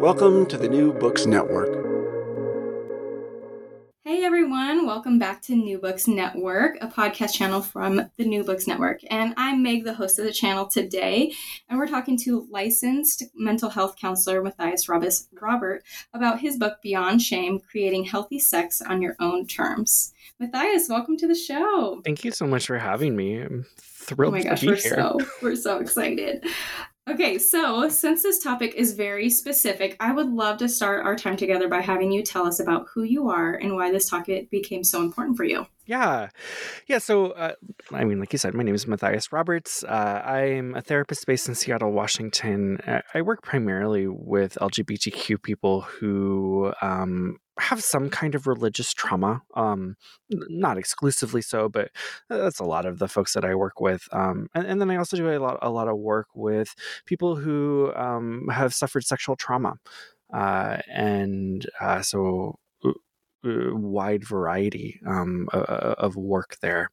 Welcome to the New Books Network. Hey everyone, welcome back to New Books Network, a podcast channel from the New Books Network. And I'm Meg, the host of the channel today. And we're talking to licensed mental health counselor Matthias Robert about his book Beyond Shame Creating Healthy Sex on Your Own Terms. Matthias, welcome to the show. Thank you so much for having me. I'm thrilled oh my gosh, to be we're here. So, we're so excited. Okay, so since this topic is very specific, I would love to start our time together by having you tell us about who you are and why this topic became so important for you. Yeah. Yeah. So, uh, I mean, like you said, my name is Matthias Roberts. Uh, I'm a therapist based in Seattle, Washington. Uh, I work primarily with LGBTQ people who um, have some kind of religious trauma. Um, not exclusively so, but that's a lot of the folks that I work with. Um, and, and, then I also do a lot, a lot of work with people who um, have suffered sexual trauma. Uh, and uh, so uh, wide variety um, of work there.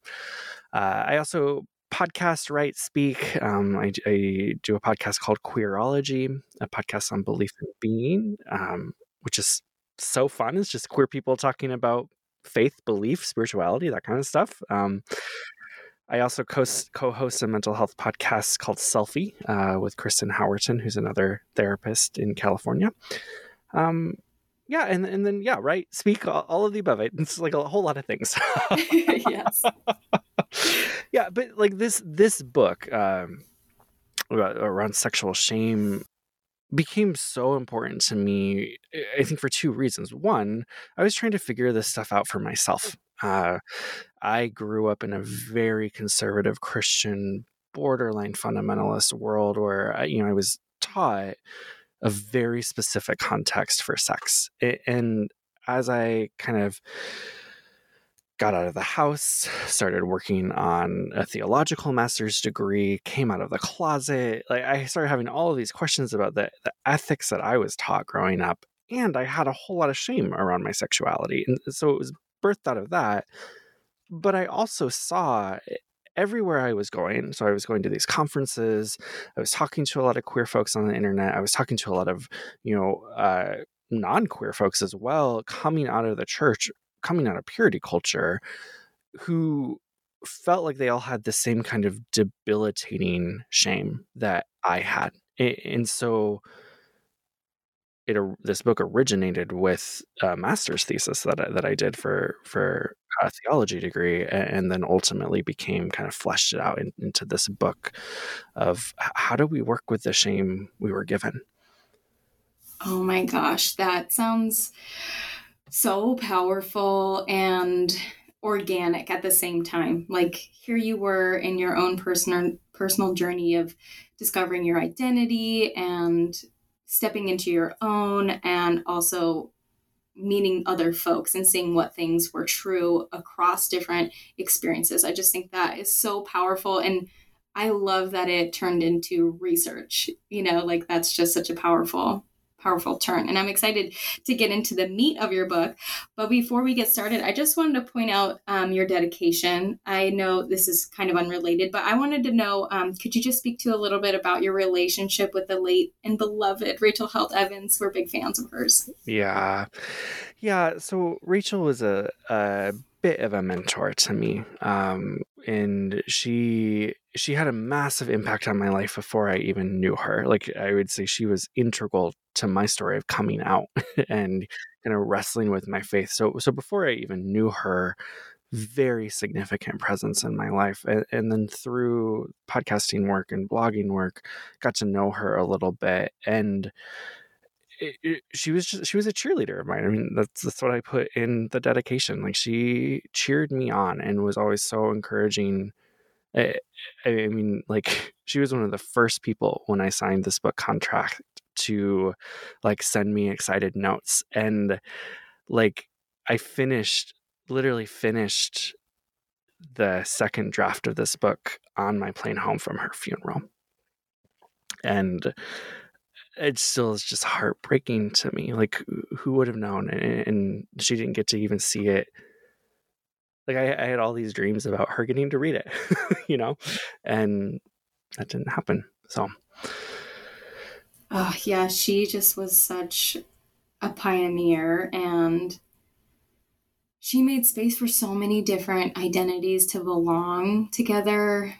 Uh, I also podcast, write, speak. Um, I, I, do a podcast called Queerology, a podcast on belief and being, um, which is so fun. It's just queer people talking about faith, belief, spirituality, that kind of stuff. Um, I also co host a mental health podcast called Selfie uh, with Kristen Howerton, who's another therapist in California. Um, yeah, and and then yeah, right. Speak all, all of the above. It's like a whole lot of things. yes. yeah, but like this this book um, around sexual shame became so important to me. I think for two reasons. One, I was trying to figure this stuff out for myself. Uh, I grew up in a very conservative Christian, borderline fundamentalist world where you know I was taught a very specific context for sex. And as I kind of got out of the house, started working on a theological master's degree, came out of the closet, like I started having all of these questions about the, the ethics that I was taught growing up. And I had a whole lot of shame around my sexuality. And so it was birthed out of that. But I also saw everywhere I was going. So I was going to these conferences. I was talking to a lot of queer folks on the internet. I was talking to a lot of, you know, uh, non queer folks as well, coming out of the church, coming out of purity culture, who felt like they all had the same kind of debilitating shame that I had. And so it this book originated with a master's thesis that I, that I did for for a theology degree, and then ultimately became kind of fleshed it out in, into this book of how do we work with the shame we were given. Oh my gosh, that sounds so powerful and organic at the same time. Like here you were in your own personal personal journey of discovering your identity and stepping into your own and also meeting other folks and seeing what things were true across different experiences. I just think that is so powerful. And I love that it turned into research. You know, like that's just such a powerful, powerful turn. And I'm excited to get into the meat of your book. But before we get started, I just wanted to point out um, your dedication. I know this is kind of unrelated, but I wanted to know um, could you just speak to a little bit about your relationship with the late and beloved Rachel Held Evans? We're big fans of hers. Yeah. Yeah. So Rachel was a, a bit of a mentor to me. Um, and she she had a massive impact on my life before I even knew her. Like I would say she was integral to my story of coming out and kind of wrestling with my faith. So so before I even knew her, very significant presence in my life. And, and then through podcasting work and blogging work, got to know her a little bit and she was just she was a cheerleader of mine. I mean, that's that's what I put in the dedication. Like she cheered me on and was always so encouraging. Eh, I, I mean, like she was one of the first people when I signed this book contract to like send me excited notes and like I finished literally finished the second draft of this book on my plane home from her funeral. And it still is just heartbreaking to me. Like, who would have known? And, she didn't get to even see it. Like, I, I, had all these dreams about her getting to read it, you know, and that didn't happen. So, oh, yeah, she just was such a pioneer and she made space for so many different identities to belong together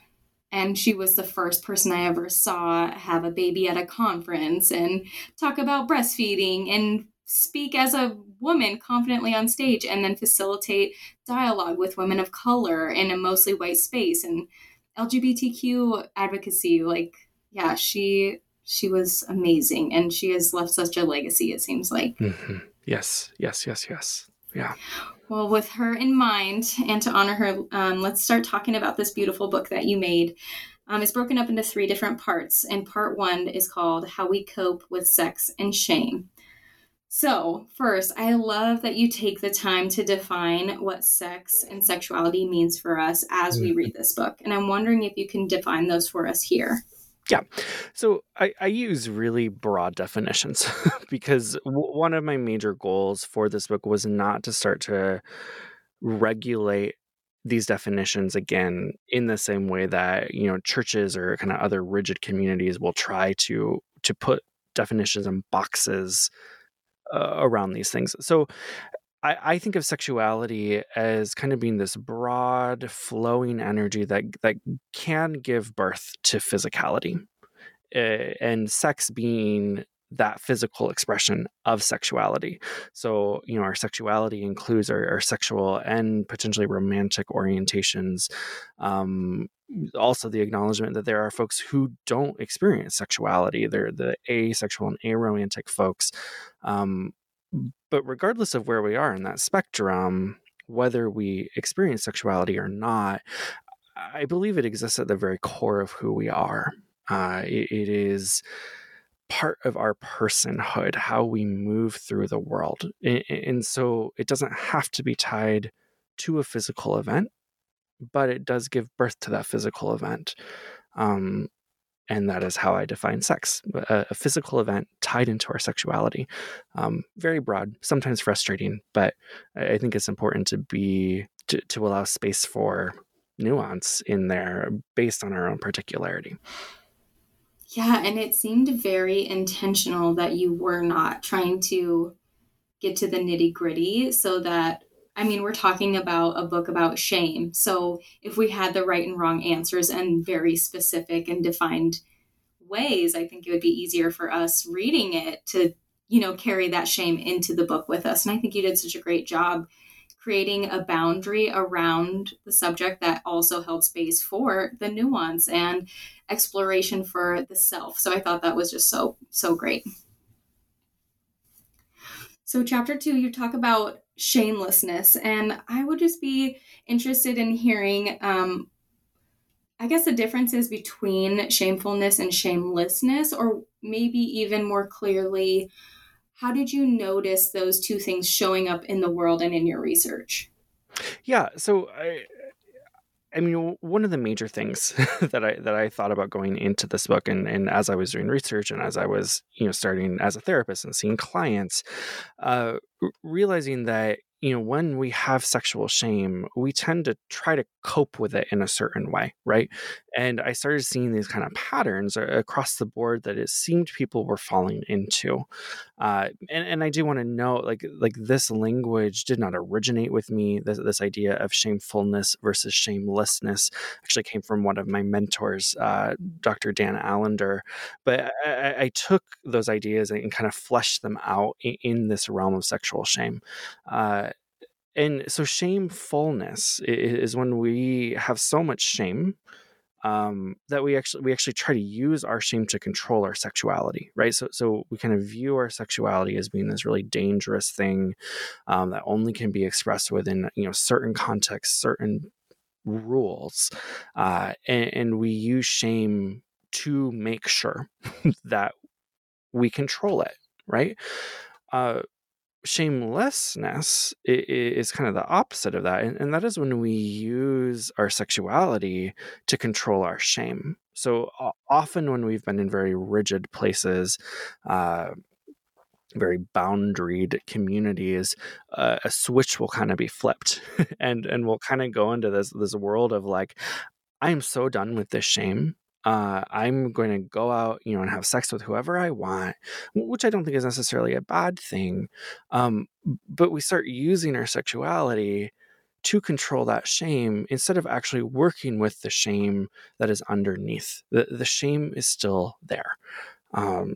and she was the first person I ever saw have a baby at a conference and talk about breastfeeding and speak as a woman confidently on stage and then facilitate dialogue with women of color in a mostly white space. And LGBTQ advocacy like yeah she she was amazing. And she has left such a legacy it seems like. Mm-hmm. yes yes yes yes. Yeah well, with her in mind and to honor her, um, let's start talking about this beautiful book that you made. Um, it's broken up into three different parts, and part one is called How We Cope with Sex and Shame. So, first, I love that you take the time to define what sex and sexuality means for us as we mm-hmm. read this book. And I'm wondering if you can define those for us here. Yeah. So I, I use really broad definitions because w- one of my major goals for this book was not to start to regulate these definitions again in the same way that you know churches or kind of other rigid communities will try to to put definitions and boxes uh, around these things so I, I think of sexuality as kind of being this broad, flowing energy that that can give birth to physicality, uh, and sex being that physical expression of sexuality. So, you know, our sexuality includes our, our sexual and potentially romantic orientations. Um, also, the acknowledgement that there are folks who don't experience sexuality. They're the asexual and aromantic folks. Um, but regardless of where we are in that spectrum, whether we experience sexuality or not, I believe it exists at the very core of who we are. Uh, it, it is part of our personhood, how we move through the world. And, and so it doesn't have to be tied to a physical event, but it does give birth to that physical event. Um, and that is how I define sex a, a physical event tied into our sexuality. Um, very broad, sometimes frustrating, but I think it's important to be to, to allow space for nuance in there based on our own particularity. Yeah, and it seemed very intentional that you were not trying to get to the nitty gritty so that I mean, we're talking about a book about shame. So if we had the right and wrong answers and very specific and defined ways, I think it would be easier for us reading it to, you know, carry that shame into the book with us. And I think you did such a great job creating a boundary around the subject that also held space for the nuance and exploration for the self. So I thought that was just so, so great. So, chapter two, you talk about shamelessness. And I would just be interested in hearing, um, I guess, the differences between shamefulness and shamelessness, or maybe even more clearly, how did you notice those two things showing up in the world and in your research? Yeah, so I, I mean, one of the major things that I that I thought about going into this book, and, and as I was doing research, and as I was, you know, starting as a therapist and seeing clients, uh, realizing that you know, when we have sexual shame, we tend to try to cope with it in a certain way, right? And I started seeing these kind of patterns across the board that it seemed people were falling into. Uh, and, and I do want to note, like, like this language did not originate with me. This, this idea of shamefulness versus shamelessness actually came from one of my mentors, uh, Dr. Dan Allender. But I, I, took those ideas and kind of fleshed them out in, in this realm of sexual shame. Uh, and so shamefulness is when we have so much shame um, that we actually we actually try to use our shame to control our sexuality, right? So so we kind of view our sexuality as being this really dangerous thing um, that only can be expressed within you know certain contexts, certain rules, uh, and, and we use shame to make sure that we control it, right? Uh, shamelessness is kind of the opposite of that and, that is when we use our sexuality to control our shame. So often when we've been in very rigid places uh, very boundaried communities uh, a switch will kind of be flipped and and we'll kind of go into this this world of like i'm so done with this shame uh, I'm going to go out, you know, and have sex with whoever I want, which I don't think is necessarily a bad thing. Um, but we start using our sexuality to control that shame instead of actually working with the shame that is underneath. The, the shame is still there. Um,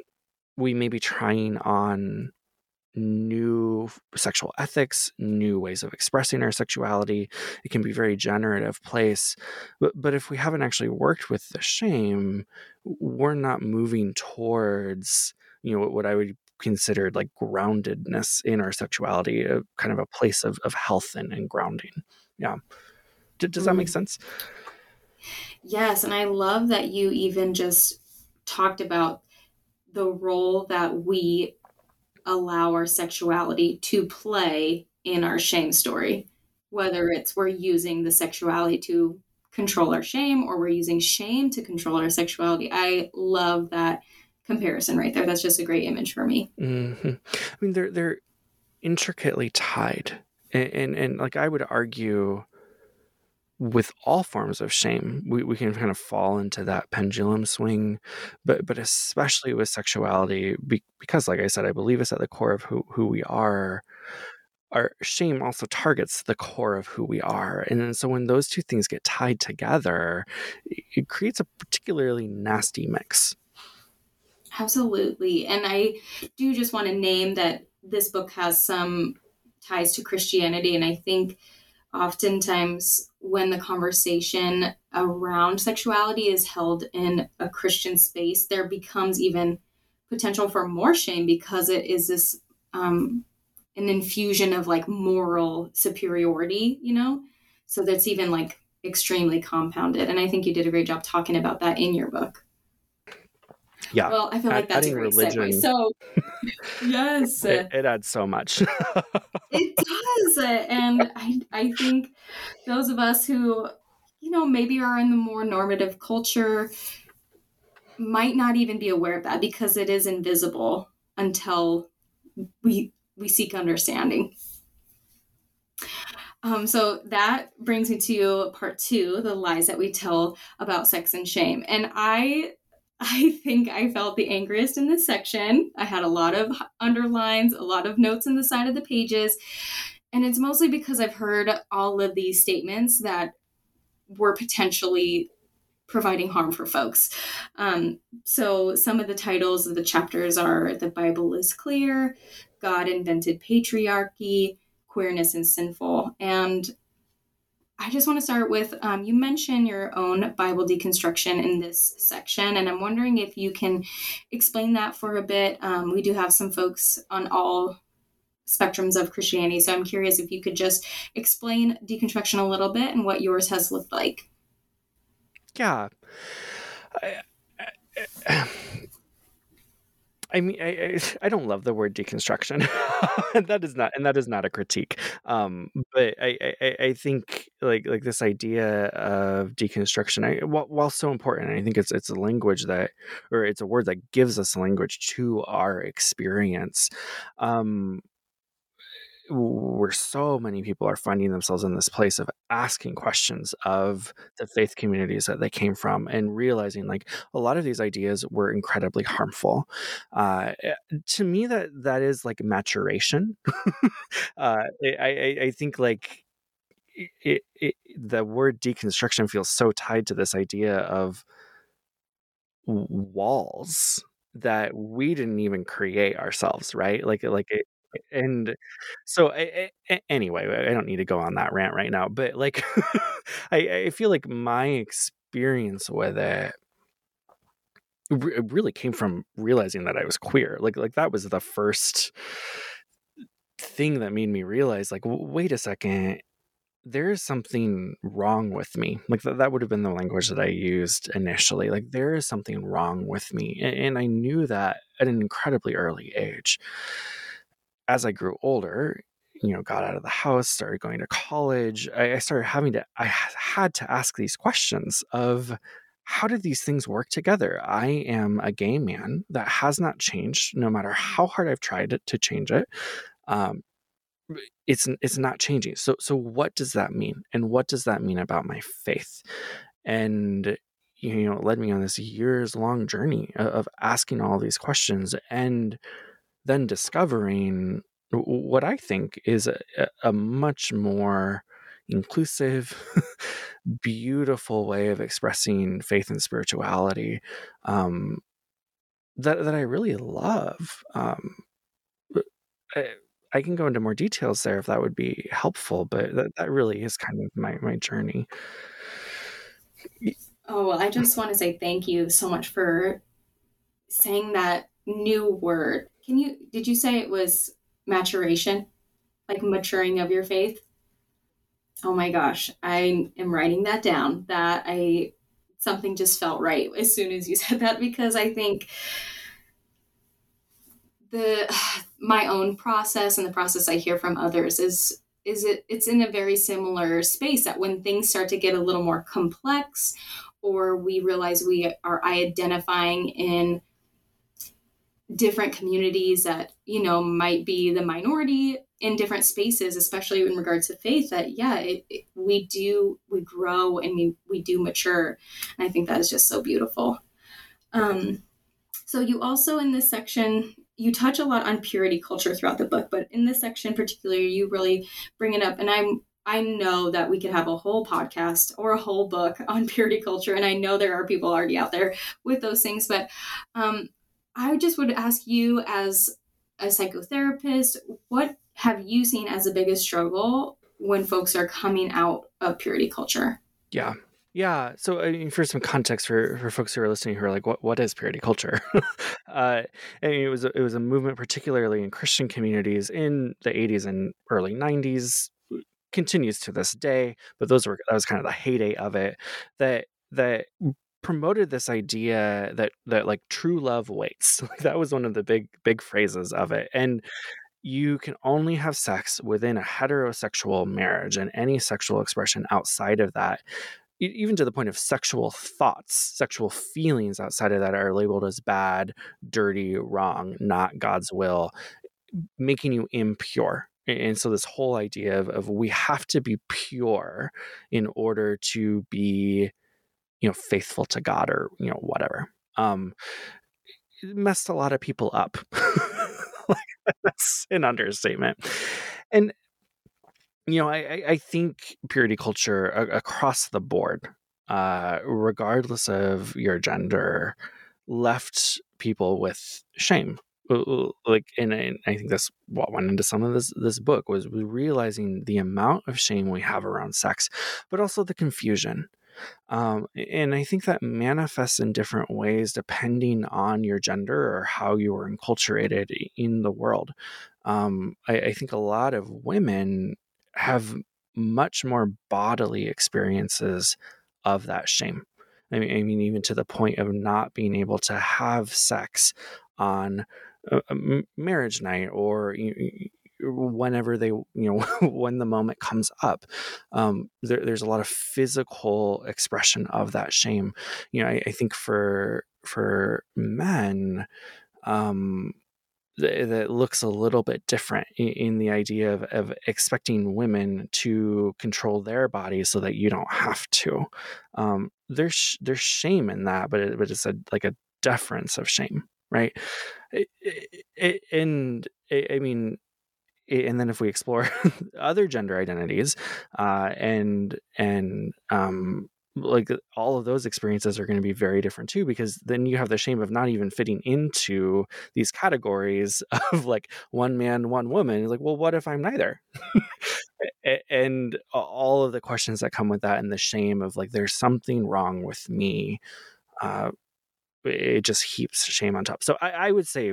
we may be trying on new sexual ethics, new ways of expressing our sexuality. It can be very generative place. But but if we haven't actually worked with the shame, we're not moving towards, you know, what I would consider like groundedness in our sexuality, a kind of a place of, of health and, and grounding. Yeah. D- does that make mm. sense? Yes. And I love that you even just talked about the role that we allow our sexuality to play in our shame story, whether it's we're using the sexuality to control our shame or we're using shame to control our sexuality. I love that comparison right there. That's just a great image for me. Mm-hmm. I mean, they're they're intricately tied, and, and, and like I would argue with all forms of shame, we, we can kind of fall into that pendulum swing, but but especially with sexuality, be, because like I said, I believe it's at the core of who who we are. Our shame also targets the core of who we are, and so when those two things get tied together, it creates a particularly nasty mix. Absolutely, and I do just want to name that this book has some ties to Christianity, and I think oftentimes when the conversation around sexuality is held in a Christian space, there becomes even potential for more shame because it is this um, an infusion of like moral superiority, you know? So that's even like extremely compounded. And I think you did a great job talking about that in your book. Yeah. Well, I feel like that's a great religion, segue. So, yes, it, it, adds so much. it does, and I I think those of us who, you know, maybe are in the more normative culture might not even be aware of that because it is invisible until we we seek understanding. Um, so that brings me to part two, the lies that we tell about sex and shame. And I I think I felt the angriest in this section. I had a lot of underlines, a lot of notes in the side of the pages. And it's mostly because I've heard all of these statements that were potentially providing harm for folks. Um, so some of the titles of the chapters are The Bible is Clear, God Invented Patriarchy, Queerness and Sinful. And I just want to start with um, you mentioned your own Bible deconstruction in this section, and I'm wondering if you can explain that for a bit. Um, we do have some folks on all spectrums of Christianity, so I'm curious if you could just explain deconstruction a little bit and what yours has looked like. Yeah. I, I, I mean, I, I, don't love the word deconstruction. that is not, and that is not a critique. Um, but I, I, I think like like this idea of deconstruction, I, while, while so important, I think it's it's a language that, or it's a word that gives us language to our experience. Um, where so many people are finding themselves in this place of asking questions of the faith communities that they came from and realizing like a lot of these ideas were incredibly harmful. Uh, eh, to me that that is like maturation. Uh, I, I, think like it, it, the word deconstruction feels so tied to this idea of walls that we didn't even create ourselves right? Like like it, and so I, I, anyway i don't need to go on that rant right now but like I, I feel like my experience with it really came from realizing that i was queer like like that was the first thing that made me realize like wait a second there is something wrong with me. Like th- that would have been the language that I used initially. Like there is something wrong with me. And, and I knew that at an incredibly early age. As I grew older, you know, got out of the house, started going to college, I, I started having to, I had to ask these questions of, how did these things work together? I am a gay man that has not changed, no matter how hard I've tried to change it. Um, it's it's not changing. So so what does that mean? And what does that mean about my faith? And you know, it led me on this years long journey of asking all these questions and then discovering what I think is a, a much more inclusive, beautiful way of expressing faith and spirituality um, that that I really love. Um, I, I can go into more details there if that would be helpful, but that, that really is kind of my, my journey. Oh, well, I just want to say thank you so much for saying that new word. Can you, did you say it was maturation? Like maturing of your faith? Oh my gosh, I am writing that down. That I, something just felt right as soon as you said that because I think the my own process and the process I hear from others is is it it's in a very similar space that when things start to get a little more complex or we realize we are identifying in different communities that you know might be the minority in different spaces especially in regards to faith that yeah it, it, we do we grow and we, we do mature and i think that is just so beautiful um, so you also in this section you touch a lot on purity culture throughout the book, but in this section particularly, you really bring it up. And I'm I know that we could have a whole podcast or a whole book on purity culture, and I know there are people already out there with those things. But um, I just would ask you, as a psychotherapist, what have you seen as the biggest struggle when folks are coming out of purity culture? Yeah, yeah. So, I mean, for some context for, for folks who are listening who are like, what, what is purity culture? uh, I mean, it was, a, it was a movement, particularly in Christian communities in the 80s and early 90s, continues to this day, but those were, that was kind of the heyday of it, that, that promoted this idea that, that like true love waits. that was one of the big, big phrases of it. And, you can only have sex within a heterosexual marriage and any sexual expression outside of that even to the point of sexual thoughts, sexual feelings outside of that are labeled as bad, dirty, wrong, not God's will, making you impure. And so, this whole idea of, of we have to be pure in order to be, you know, faithful to God or, you know, whatever, um, messed a lot of people up. like, that's an understatement. And you know, I, I think purity culture across the board, uh, regardless of your gender, left people with shame. Like, and, and I think that's what went into some of this this book was realizing the amount of shame we have around sex, but also the confusion. Um, and I think that manifests in different ways depending on your gender or how you were enculturated in the world. Um, I, I, think a lot of women have much more bodily experiences of that shame. I mean, I mean, even to the point of not being able to have sex on a, a marriage night or whenever they, you know, when the moment comes up. Um, there, there's a lot of physical expression of that shame. You know, I, I think for for men, um, that looks a little bit different in, the idea of, of, expecting women to control their bodies so that you don't have to. Um, there's there's shame in that, but it, but it's a like a deference of shame, right? It, it, and I mean, and then if we explore other gender identities uh, and and um, like all of those experiences are going to be very different too because then you have the shame of not even fitting into these categories of like one man one woman like well what if i'm neither? And all of the questions that come with that and the shame of like there's something wrong with me uh, it just heaps shame on top. So I, I would say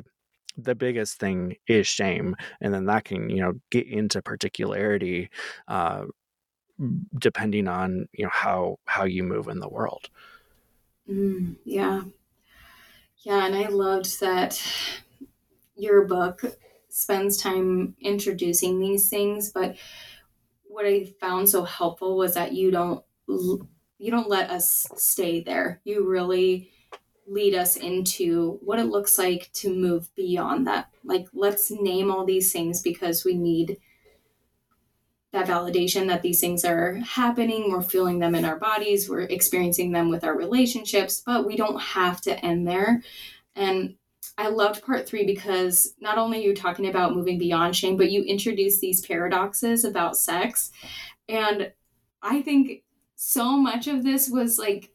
the biggest thing is shame and then that can you know get into particularity uh, depending on you know how how you move in the world. Mm, yeah. Yeah and i loved that your book spends time introducing these things but what i found so helpful was that you don't you don't let us stay there. You really lead us into what it looks like to move beyond that like let's name all these things because we need that validation that these things are happening. We're feeling them in our bodies, we're experiencing them with our relationships, but we don't have to end there. And I loved part three because not only are you talking about moving beyond shame, but you introduce these paradoxes about sex. And I think so much of this was like,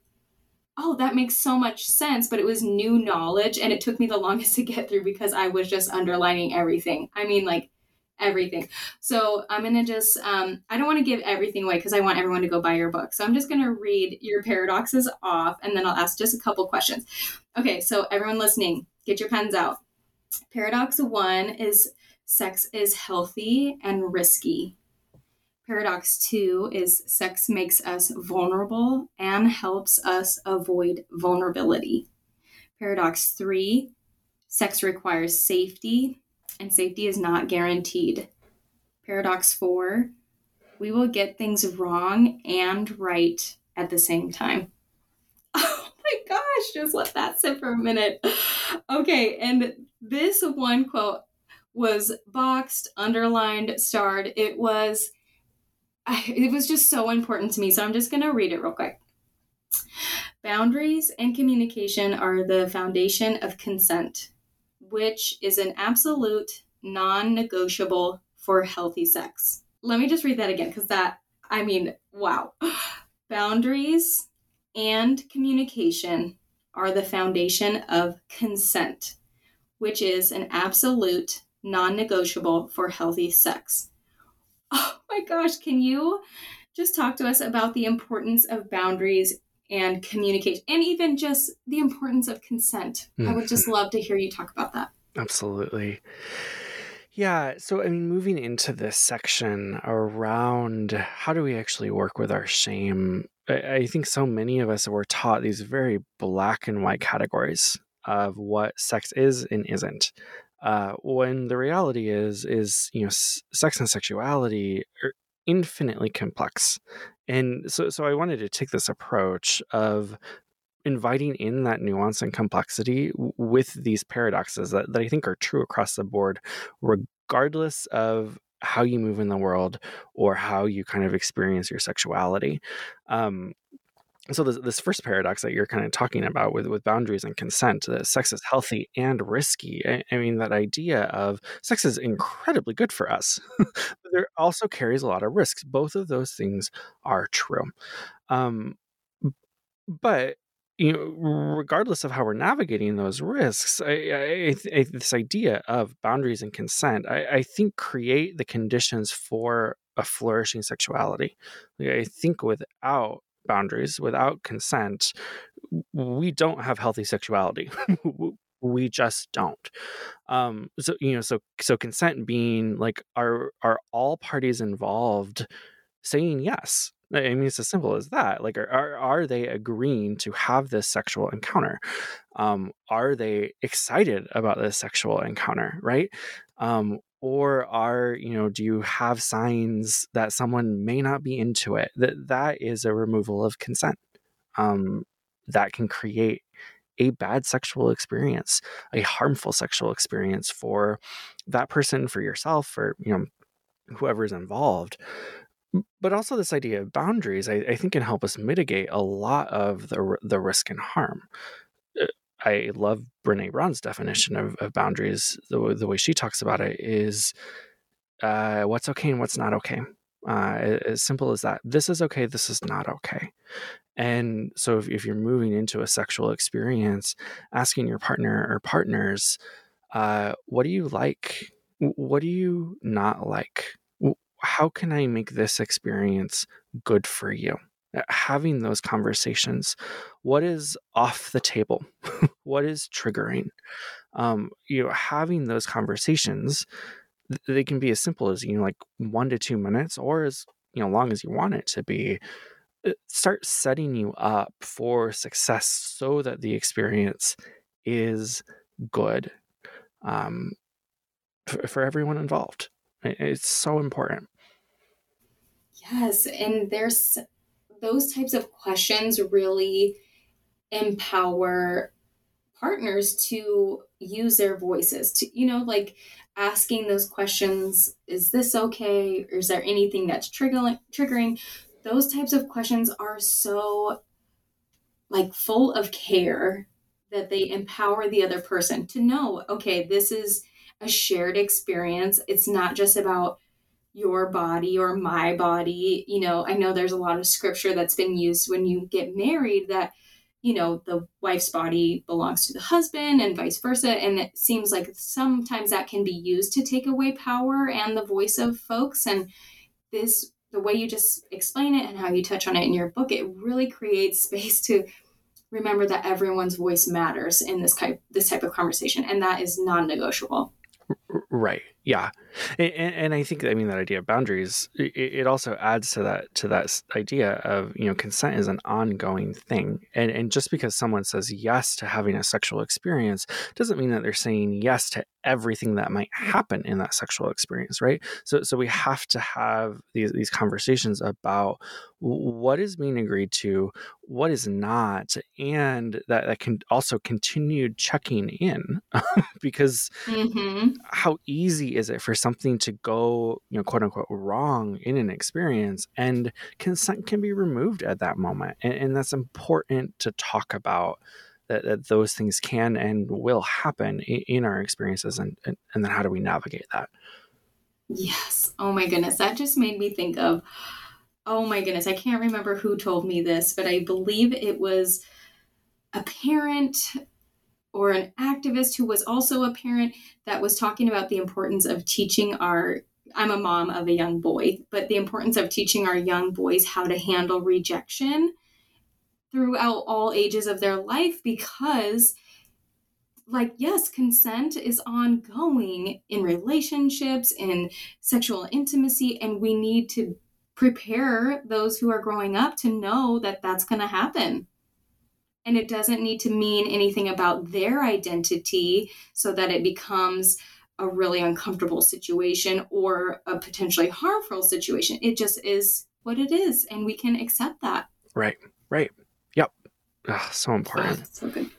oh, that makes so much sense, but it was new knowledge. And it took me the longest to get through because I was just underlining everything. I mean, like, everything. So I'm going to just, um, I don't want to give everything away because I want everyone to go buy your book. So I'm just going to read your paradoxes off and then I'll ask just a couple questions. Okay, so everyone listening, get your pens out. Paradox one is sex is healthy and risky. Paradox two is sex makes us vulnerable and helps us avoid vulnerability. Paradox three, sex requires safety and safety is not guaranteed. Paradox four, we will get things wrong and right at the same time. Oh my gosh, just let that sit for a minute. Okay, and this one quote was boxed, underlined, starred. It was it was just so important to me. So I'm just going to read it real quick. Boundaries and communication are the foundation of consent which is an absolute non negotiable for healthy sex. Let me just read that again because that, I mean, wow. Boundaries and communication are the foundation of consent, which is an absolute non negotiable for healthy sex. Oh my gosh, can you just talk to us about the importance of boundaries and communication and even just the importance of consent. Mm. I would just mm-hmm. love to hear you talk about that. Absolutely. Yeah, so I mean, moving into this section around how do we actually work with our shame, I, I think so many of us were taught these very black and white categories of what sex is and isn't. Uh, when the reality is, is you know, s- sex and sexuality are infinitely complex, and so so I wanted to take this approach of inviting in that nuance and complexity with these paradoxes that, that I think are true across the board, regardless of how you move in the world or how you kind of experience your sexuality. Um, so this, this first paradox that you're kind of talking about with, with boundaries and consent that sex is healthy and risky I, I mean that idea of sex is incredibly good for us but there also carries a lot of risks both of those things are true um, but you know, regardless of how we're navigating those risks, I, I, I, this idea of boundaries and consent, I, think create the conditions for a flourishing sexuality. Like, I think without boundaries, without consent, we don't have healthy sexuality. we just don't. Um, so you know, so so consent being like, are are all parties involved saying yes? I mean, it's as simple as that. Like, are are they agreeing to have this sexual encounter? Um, are they excited about this sexual encounter? Right? Um, or are you know, do you have signs that someone may not be into it? That that is a removal of consent. Um, that can create a bad sexual experience, a harmful sexual experience for that person, for yourself, for you know whoever's involved. But also this idea of boundaries, I, I think, can help us mitigate a lot of the the risk and harm. I love Brene Brown's definition of, of boundaries. The, the way she talks about it is uh, what's okay and what's not okay. Uh, as simple as that. This is okay. This is not okay. And so, if, if you're moving into a sexual experience, asking your partner or partners, uh, what do you like? What do you not like? How can I make this experience good for you? Uh, having those conversations. What is off the table? what is triggering? Um, you know, having those conversations they can be as simple as you know like one to two minutes or as you know long as you want it to be uh, start setting you up for success so that the experience is good um, for, for everyone involved it's so important yes and there's those types of questions really empower partners to use their voices to you know like asking those questions is this okay? Or is there anything that's triggering triggering? Those types of questions are so like full of care that they empower the other person to know okay this is a shared experience. It's not just about your body or my body you know i know there's a lot of scripture that's been used when you get married that you know, the wife's body belongs to the husband and vice versa. And it seems like sometimes that can be used to take away power and the voice of folks. And this, the way you just explain it and how you touch on it in your book, it really creates space to remember that everyone's voice matters in this type this type of conversation and that is non-negotiable right yeah. And, and, i think i mean that idea of boundaries it, it, also adds to that to that idea of you know consent is an ongoing thing. And and just because someone says yes to having a sexual experience doesn't mean that they're saying yes to everything that might happen in that sexual experience right? So so we have to have these these conversations about what is being agreed to what is not and that that can also continue checking in because mm-hmm. how easy is it for something to go you know quote unquote wrong in an experience and consent can be removed at that moment and, and that's important to talk about that, that those things can and will happen in, in our experiences and, and, and then how do we navigate that? Yes. Oh my goodness. That just made me think of oh my goodness i can't remember who told me this but i believe it was a parent or an activist who was also a parent that was talking about the importance of teaching our I'm a mom of a young boy, but the importance of teaching our young boys how to handle rejection throughout all ages of their life because like yes consent is ongoing in relationships in sexual intimacy and we need to prepare those who are growing up to know that that's going to happen and it doesn't need to mean anything about their identity so that it becomes a really uncomfortable situation or a potentially harmful situation it just is what it is and we can accept that right right Ugh, so important. so good.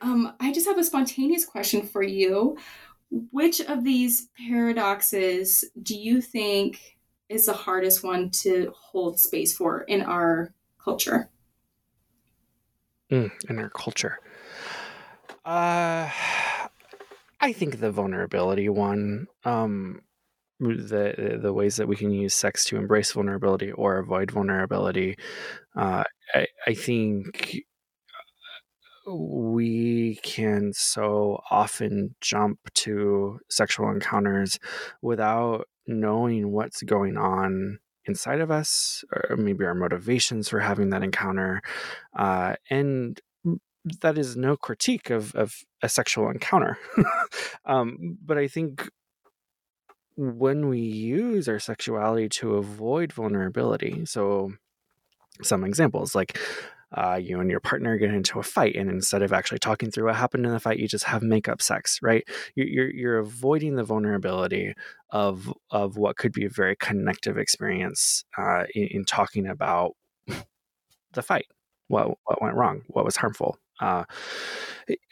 Um, I just have a spontaneous question for you. Which of these paradoxes do you think is the hardest one to hold space for in our culture? Mm, in our culture. Uh, I think the vulnerability one. Um, the the ways that we can use sex to embrace vulnerability or avoid vulnerability. Uh, I, I think we can so often jump to sexual encounters without knowing what's going on inside of us, or maybe our motivations for having that encounter. Uh, and that is no critique of, of a sexual encounter. um, but I think when we use our sexuality to avoid vulnerability, so some examples like uh, you and your partner get into a fight, and instead of actually talking through what happened in the fight, you just have makeup sex, right? You're you're avoiding the vulnerability of of what could be a very connective experience uh, in, in talking about the fight, what what went wrong, what was harmful. Uh,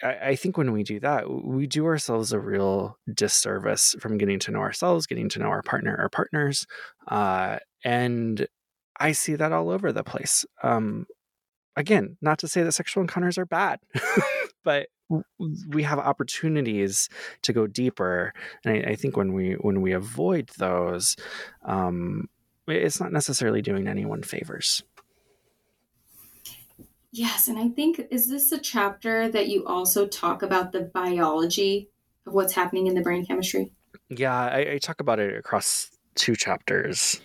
I, I, think when we do that, we do ourselves a real disservice from getting to know ourselves, getting to know our partner or partners. Uh, and I see that all over the place. Um, again, not to say that sexual encounters are bad, but we have opportunities to go deeper. And I, I, think when we when we avoid those, um, it's not necessarily doing anyone favors. Yes, and I think is this a chapter that you also talk about the biology of what's happening in the brain chemistry? Yeah, I, I talk about it across two chapters.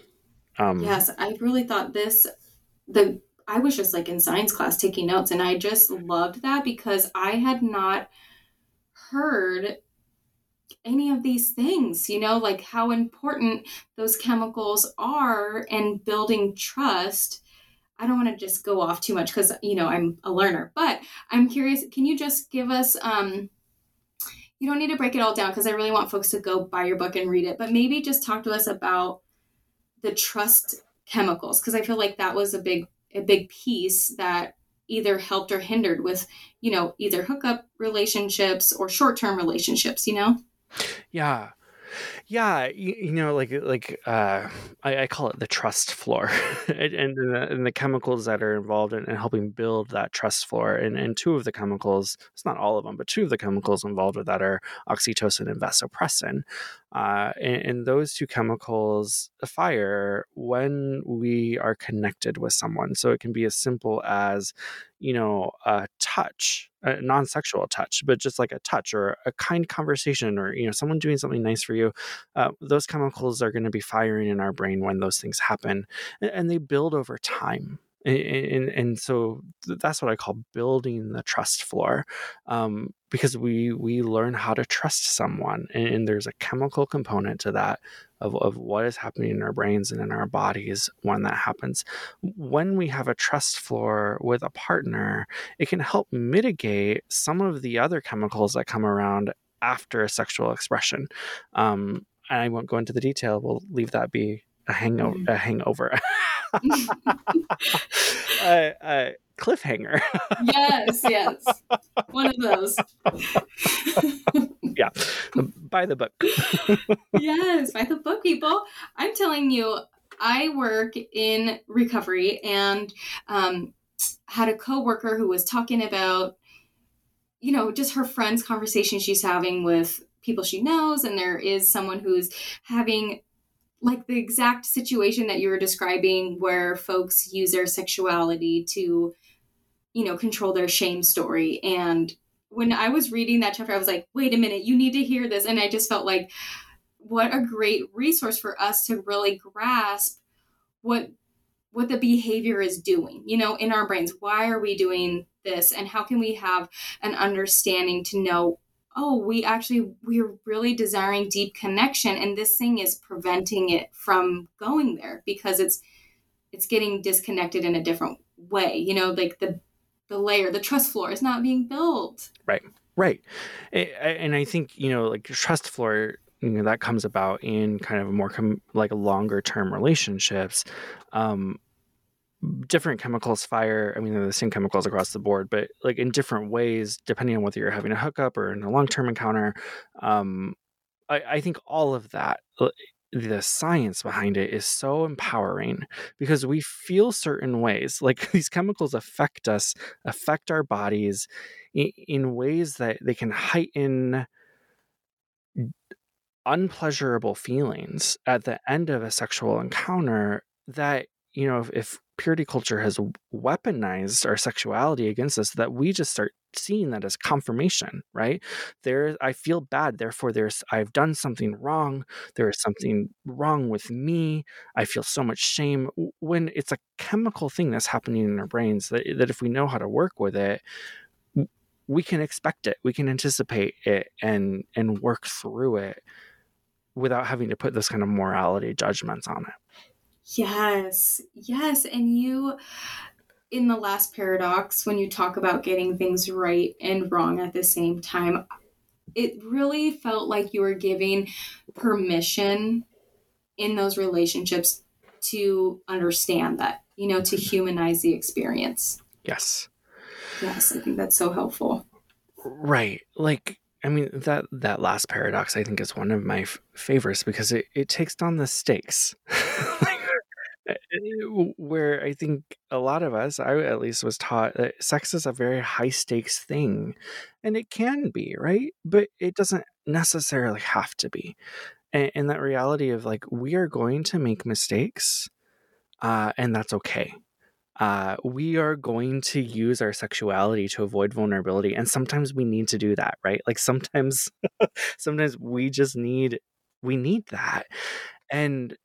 Um, yes, I really thought this the I was just like in science class taking notes, and I just loved that because I had not heard any of these things, you know, like how important those chemicals are and building trust I don't want to just go off too much because you know I'm a learner, but I'm curious. Can you just give us? Um, you don't need to break it all down because I really want folks to go buy your book and read it, but maybe just talk to us about the trust chemicals because I feel like that was a big a big piece that either helped or hindered with you know either hookup relationships or short term relationships. You know. Yeah. Yeah, you, you know, like like uh, I, I call it the trust floor, and, and, the, and the chemicals that are involved in, in helping build that trust floor. And, and two of the chemicals, it's not all of them, but two of the chemicals involved with that are oxytocin and vasopressin. Uh, and, and, those two chemicals fire when we are connected with someone. So it can be as simple as, you know, a touch, a non-sexual touch, but just like a touch or a kind conversation, or you know, someone doing something nice for you. Uh, those chemicals are going to be firing in our brain when those things happen, and, and they build over time and, and, so that's what I call building the trust floor, um, because we we learn how to trust someone, and, and, there's a chemical component to that of of what is happening in our brains and in our bodies when that happens. When we have a trust floor with a partner, it can help mitigate some of the other chemicals that come around after a sexual expression. Um, I won't go into the detail. We'll leave that be a hangover. Mm. A hangover. a, a cliffhanger. yes, yes. One of those. yeah. Buy the book. yes, buy the book, people. I'm telling you, I work in recovery and um, had a coworker who was talking about, you know, just her friends' conversation she's having with people she knows, and there is someone who's having like the exact situation that you were describing where folks use their sexuality to you know control their shame story. And when i was reading that chapter i was like wait a minute you need to hear this. And i just felt like what a great resource for us to really grasp what what the behavior is doing you know in our brains. Why are we doing this? And how can we have an understanding to know oh we actually we're really desiring deep connection and this thing is preventing it from going there because it's it's getting disconnected in a different way you know like the the layer the trust floor is not being built. Right right. And i think you know like trust floor you know that comes about in kind of more com- like longer term relationships. Um different chemicals fire. I mean, they're the same chemicals across the board, but like in different ways, depending on whether you're having a hookup or in a long term encounter. Um, I, I think all of that, the science behind it is so empowering because we feel certain ways. Like these chemicals affect us, affect our bodies in, in ways that they can heighten unpleasurable feelings at the end of a sexual encounter that you know if, if purity culture has weaponized our sexuality against us that we just start seeing that as confirmation right? There i feel bad therefore there's i've done something wrong there is something wrong with me i feel so much shame when it's a chemical thing that's happening in our brains that, that if we know how to work with it we can expect it we can anticipate it and and work through it without having to put this kind of morality judgments on it Yes, yes. And you, in the last paradox, when you talk about getting things right and wrong at the same time, it really felt like you were giving permission in those relationships to understand that, you know, to humanize the experience. Yes. Yes, I think that's so helpful. Right. Like I mean that that last paradox I think is one of my f- favorites because it, it takes down the stakes. Eh, eh, where I think a lot of us, I at least was taught that sex is a very high stakes thing. And it can be, right? But it doesn't necessarily have to be. And, and that reality of like, we are going to make mistakes, uh, and that's okay. Uh, we are going to use our sexuality to avoid vulnerability. And sometimes we need to do that, right? Like sometimes, sometimes we just need, we need that. And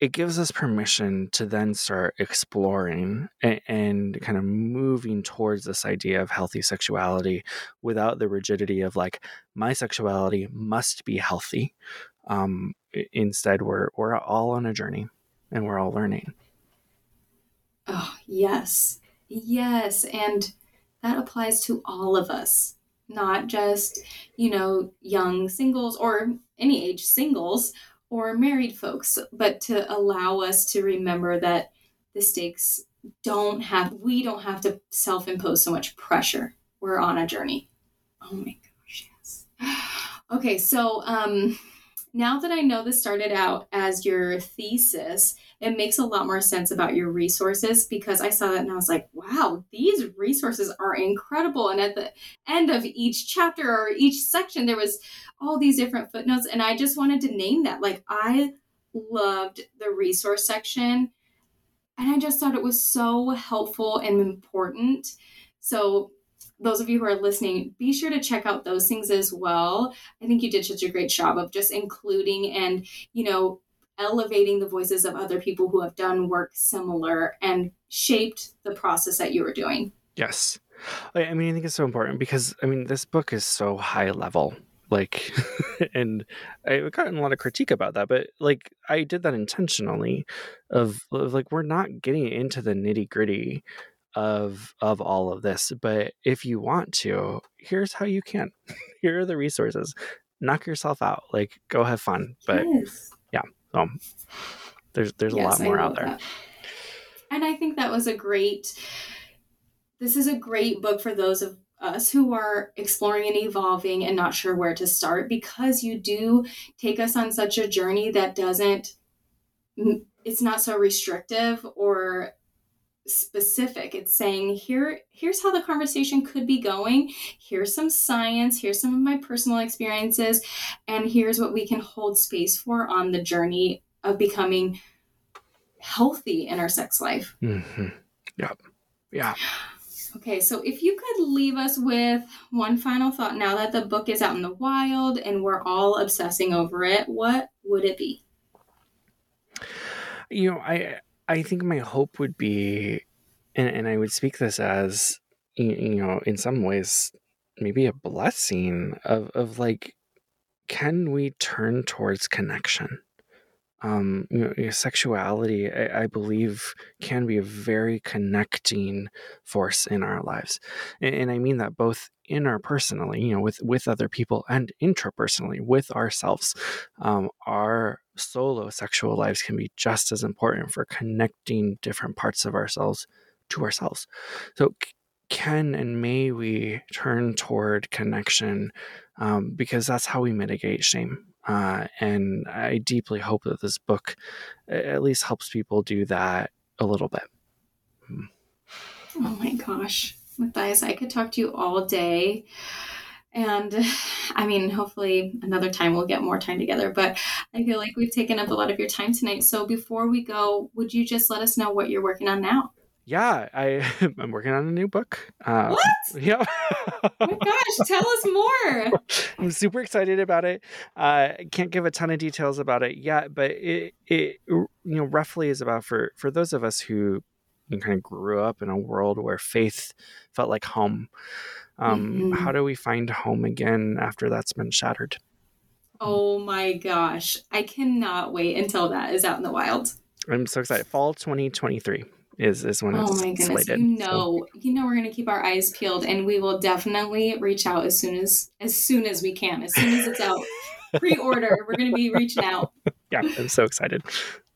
it gives us permission to then start exploring and, and, kind of moving towards this idea of healthy sexuality without the rigidity of like my sexuality must be healthy um, instead we're we're all on a journey and we're all learning. Oh yes. Yes and that applies to all of us not just you know young singles or any age singles or married folks, but to allow us to remember that the stakes don't have, we don't have to self impose so much pressure. We're on a journey. Oh my gosh, yes. Okay, so um, now that I know this started out as your thesis, it makes a lot more sense about your resources because I saw that and I was like, wow, these resources are incredible. And at the end of each chapter or each section, there was all these different footnotes. And I just wanted to name that. Like, I loved the resource section. And I just thought it was so helpful and important. So, those of you who are listening, be sure to check out those things as well. I think you did such a great job of just including and, you know, elevating the voices of other people who have done work similar and shaped the process that you were doing. Yes. I mean, I think it's so important because, I mean, this book is so high level. Like, and I've gotten a lot of critique about that, but like, I did that intentionally of, of like, we're not getting into the nitty gritty of of all of this but if you want to here's how you can here are the resources knock yourself out like go have fun but yes. yeah um, there's there's yes, a lot more out there. That. And I think that was a great. This is a great book for those of us who are exploring and evolving and not sure where to start because you do take us on such a journey that doesn't it's not so restrictive or specific. It's saying here here's how the conversation could be going. Here's some science. Here's some of my personal experiences. And here's what we can hold space for on the journey of becoming healthy in our sex life. Mm-hmm. yeah yeah. Okay so if you could leave us with one final thought now that the book is out in the wild and we're all obsessing over it what would it be? You know i I think my hope would be, and, and I would speak this as, you know, in some ways, maybe a blessing of, of like, can we turn towards connection? Um, you know, sexuality, I, I, believe, can be a very connecting force in our lives, and, and, I mean that both interpersonally, you know, with with other people, and intrapersonally with ourselves. Um, our solo sexual lives can be just as important for connecting different parts of ourselves to ourselves. So, can and may we turn toward connection um, because that's how we mitigate shame uh, and I deeply hope that this book at least helps people do that a little bit. Hmm. Oh my gosh. Matthias, I could talk to you all day. And I mean, hopefully another time we'll get more time together, but I feel like we've taken up a lot of your time tonight. So before we go, would you just let us know what you're working on now? Yeah, I I'm working on a new book. Um, what? Yeah. oh my gosh, tell us more. I'm super excited about it. Uh, I can't give a ton of details about it yet, but it it you know roughly is about for for those of us who kind of grew up in a world where faith felt like home. Um, mm-hmm. How do we find home again after that's been shattered? Oh my gosh, I cannot wait until that is out in the wild. I'm so excited. Fall 2023 is is when oh it's my goodness slated. you know so. you know we're going to keep our eyes peeled and we will definitely reach out as soon as as soon as we can as soon as it's out pre-order we're going to be reaching out yeah, I'm so excited.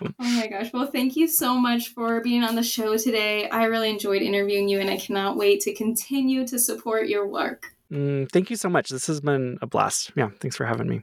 Oh my gosh. Well, thank you so much for being on the show today. I really enjoyed interviewing you and I cannot wait to continue to support your work. Mm, thank you so much. This has been a blast. Yeah, thanks for having me.